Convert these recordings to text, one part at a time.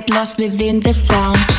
get lost within the sound.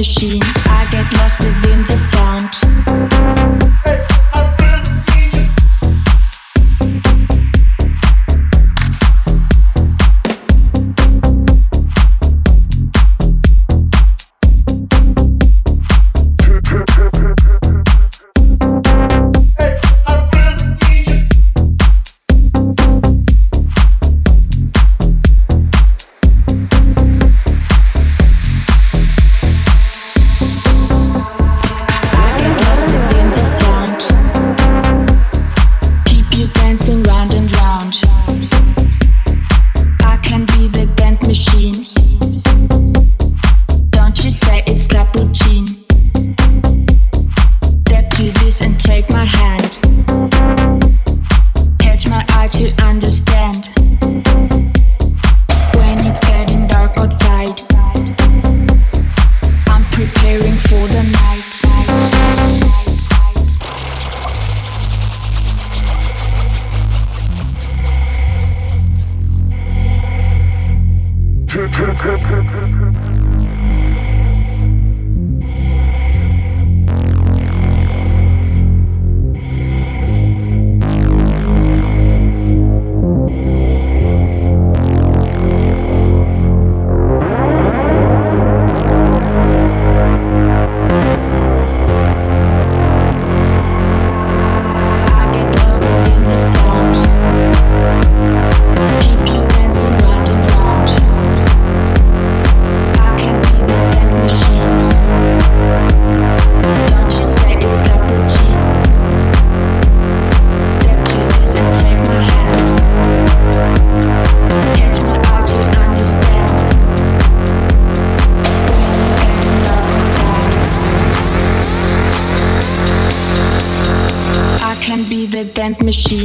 Machine. machine.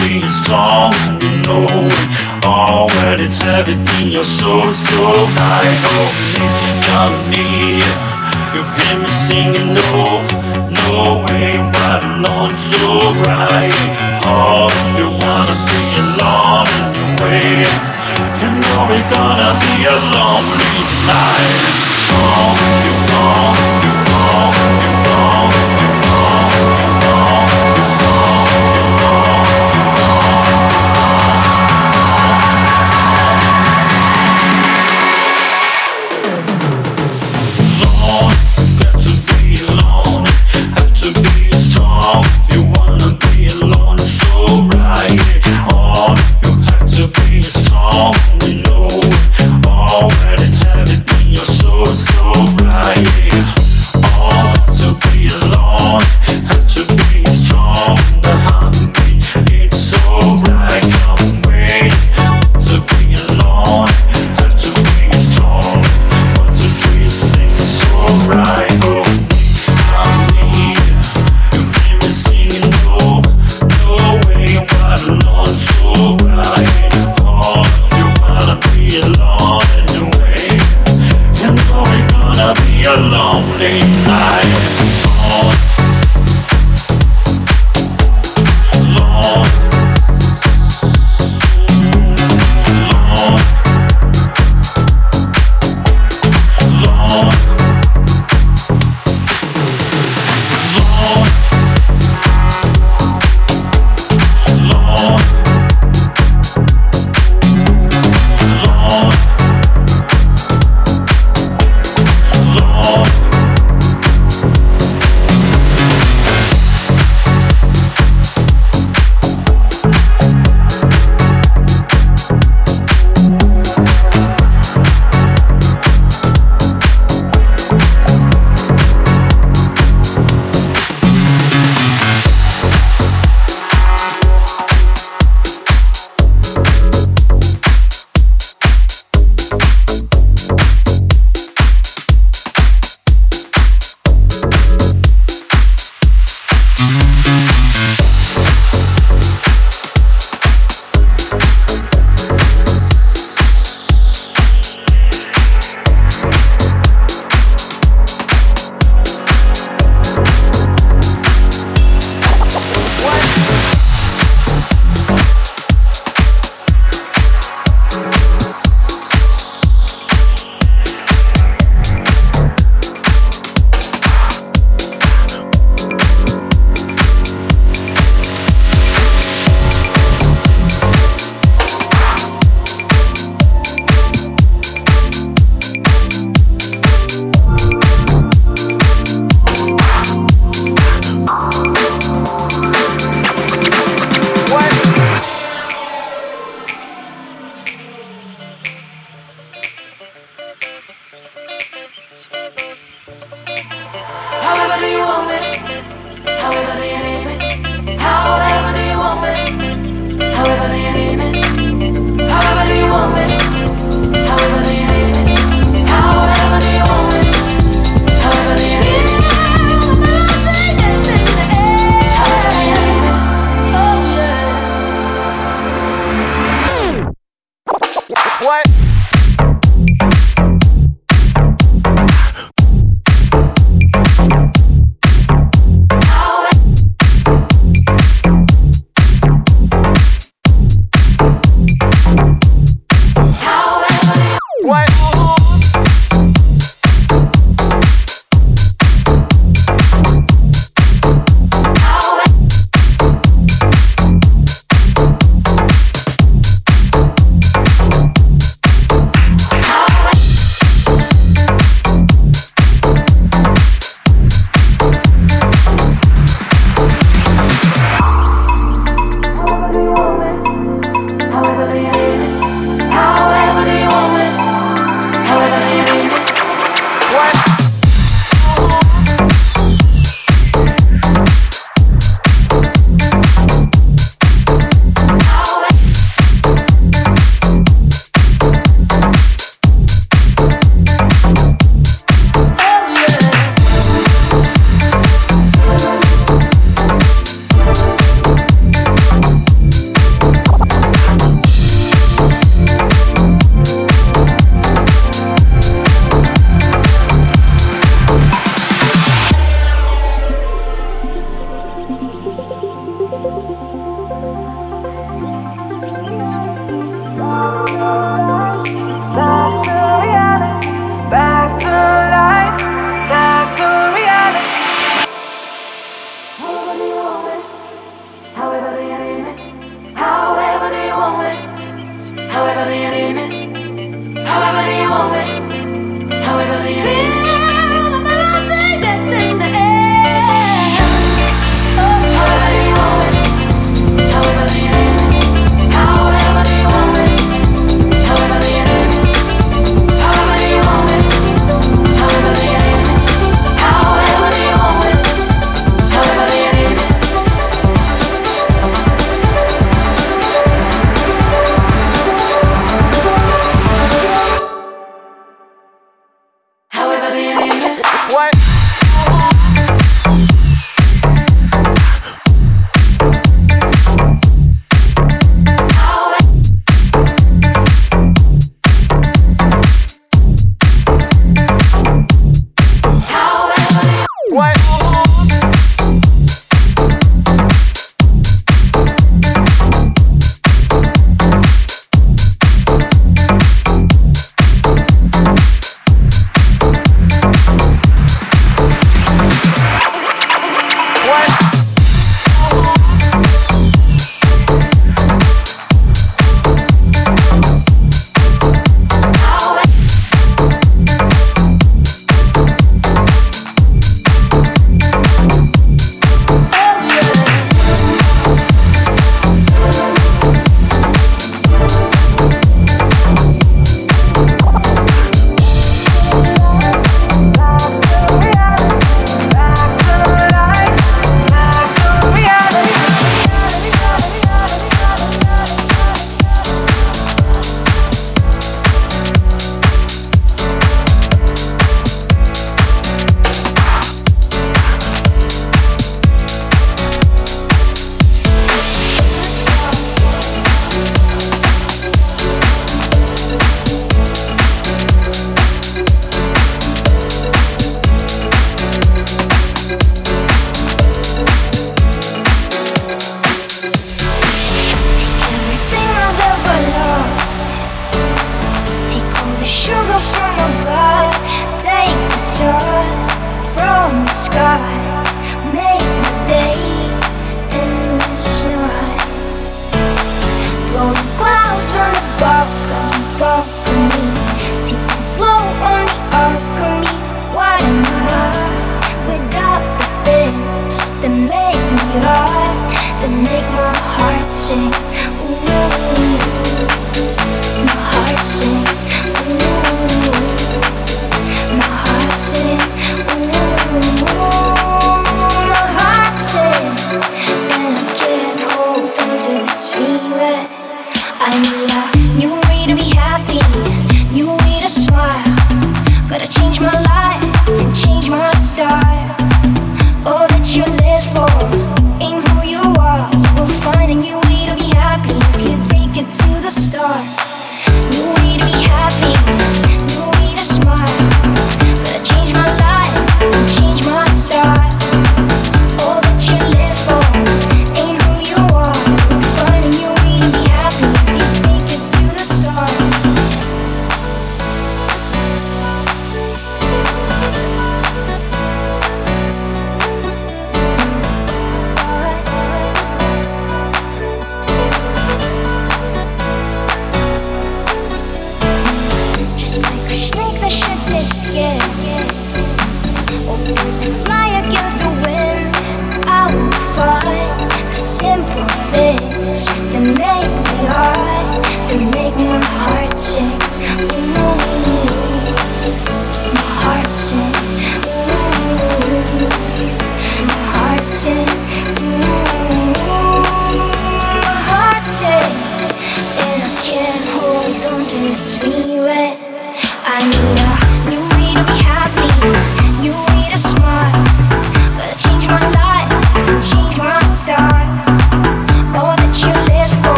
being strong. And know Already oh, have it in your soul so high? You got me, you hear me singing no no way right alone so right oh you wanna be alone in the way. You know it's gonna be a lonely night oh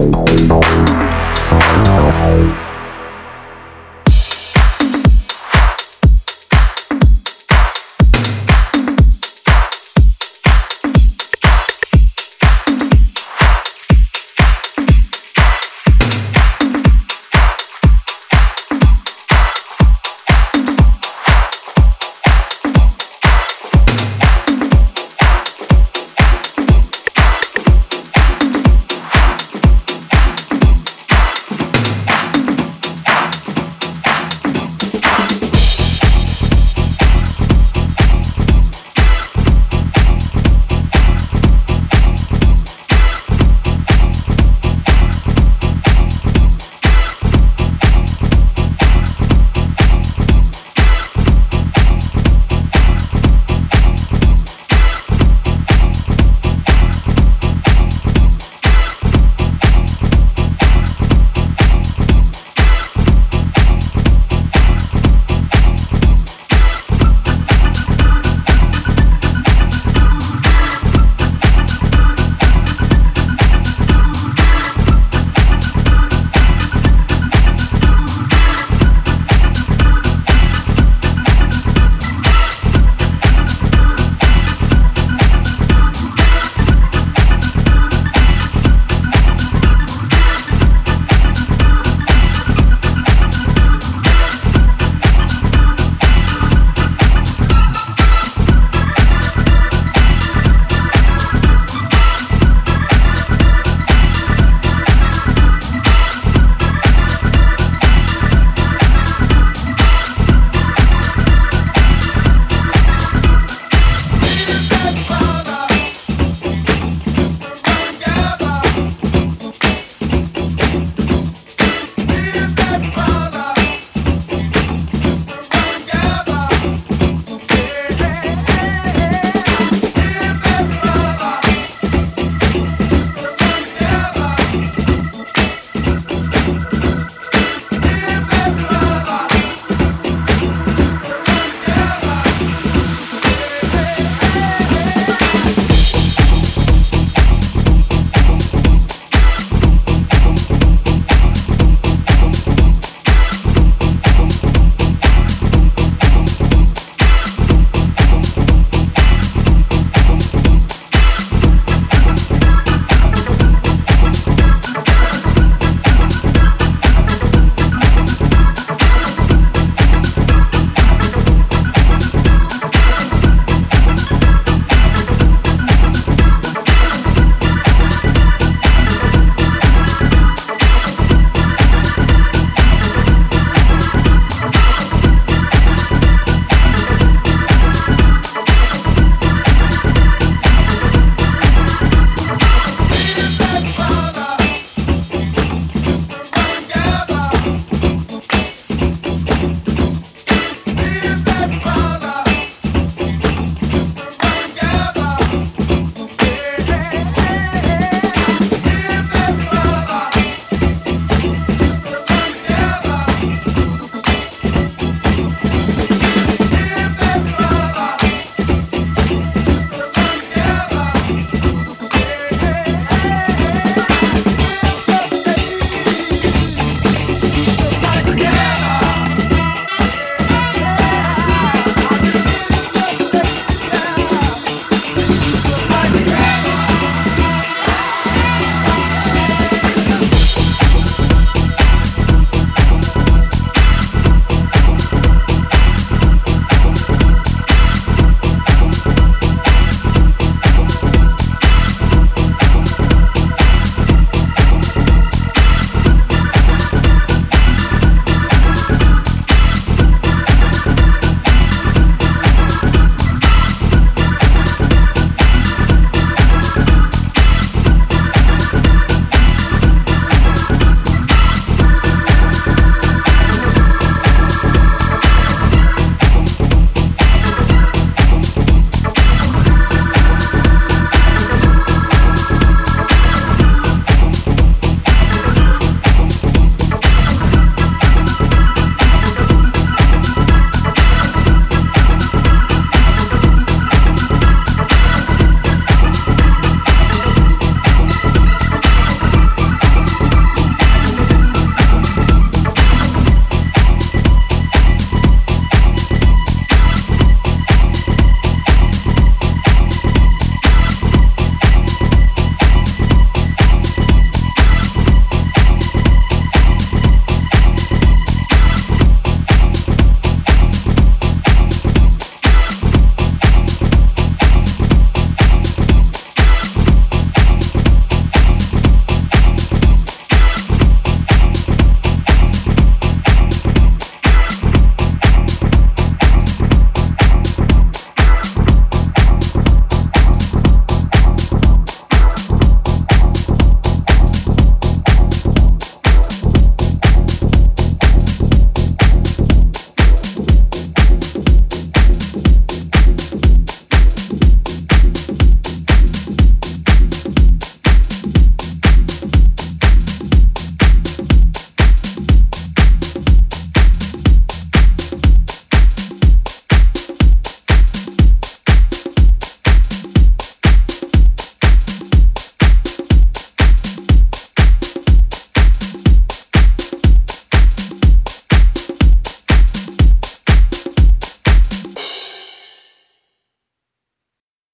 Thank you.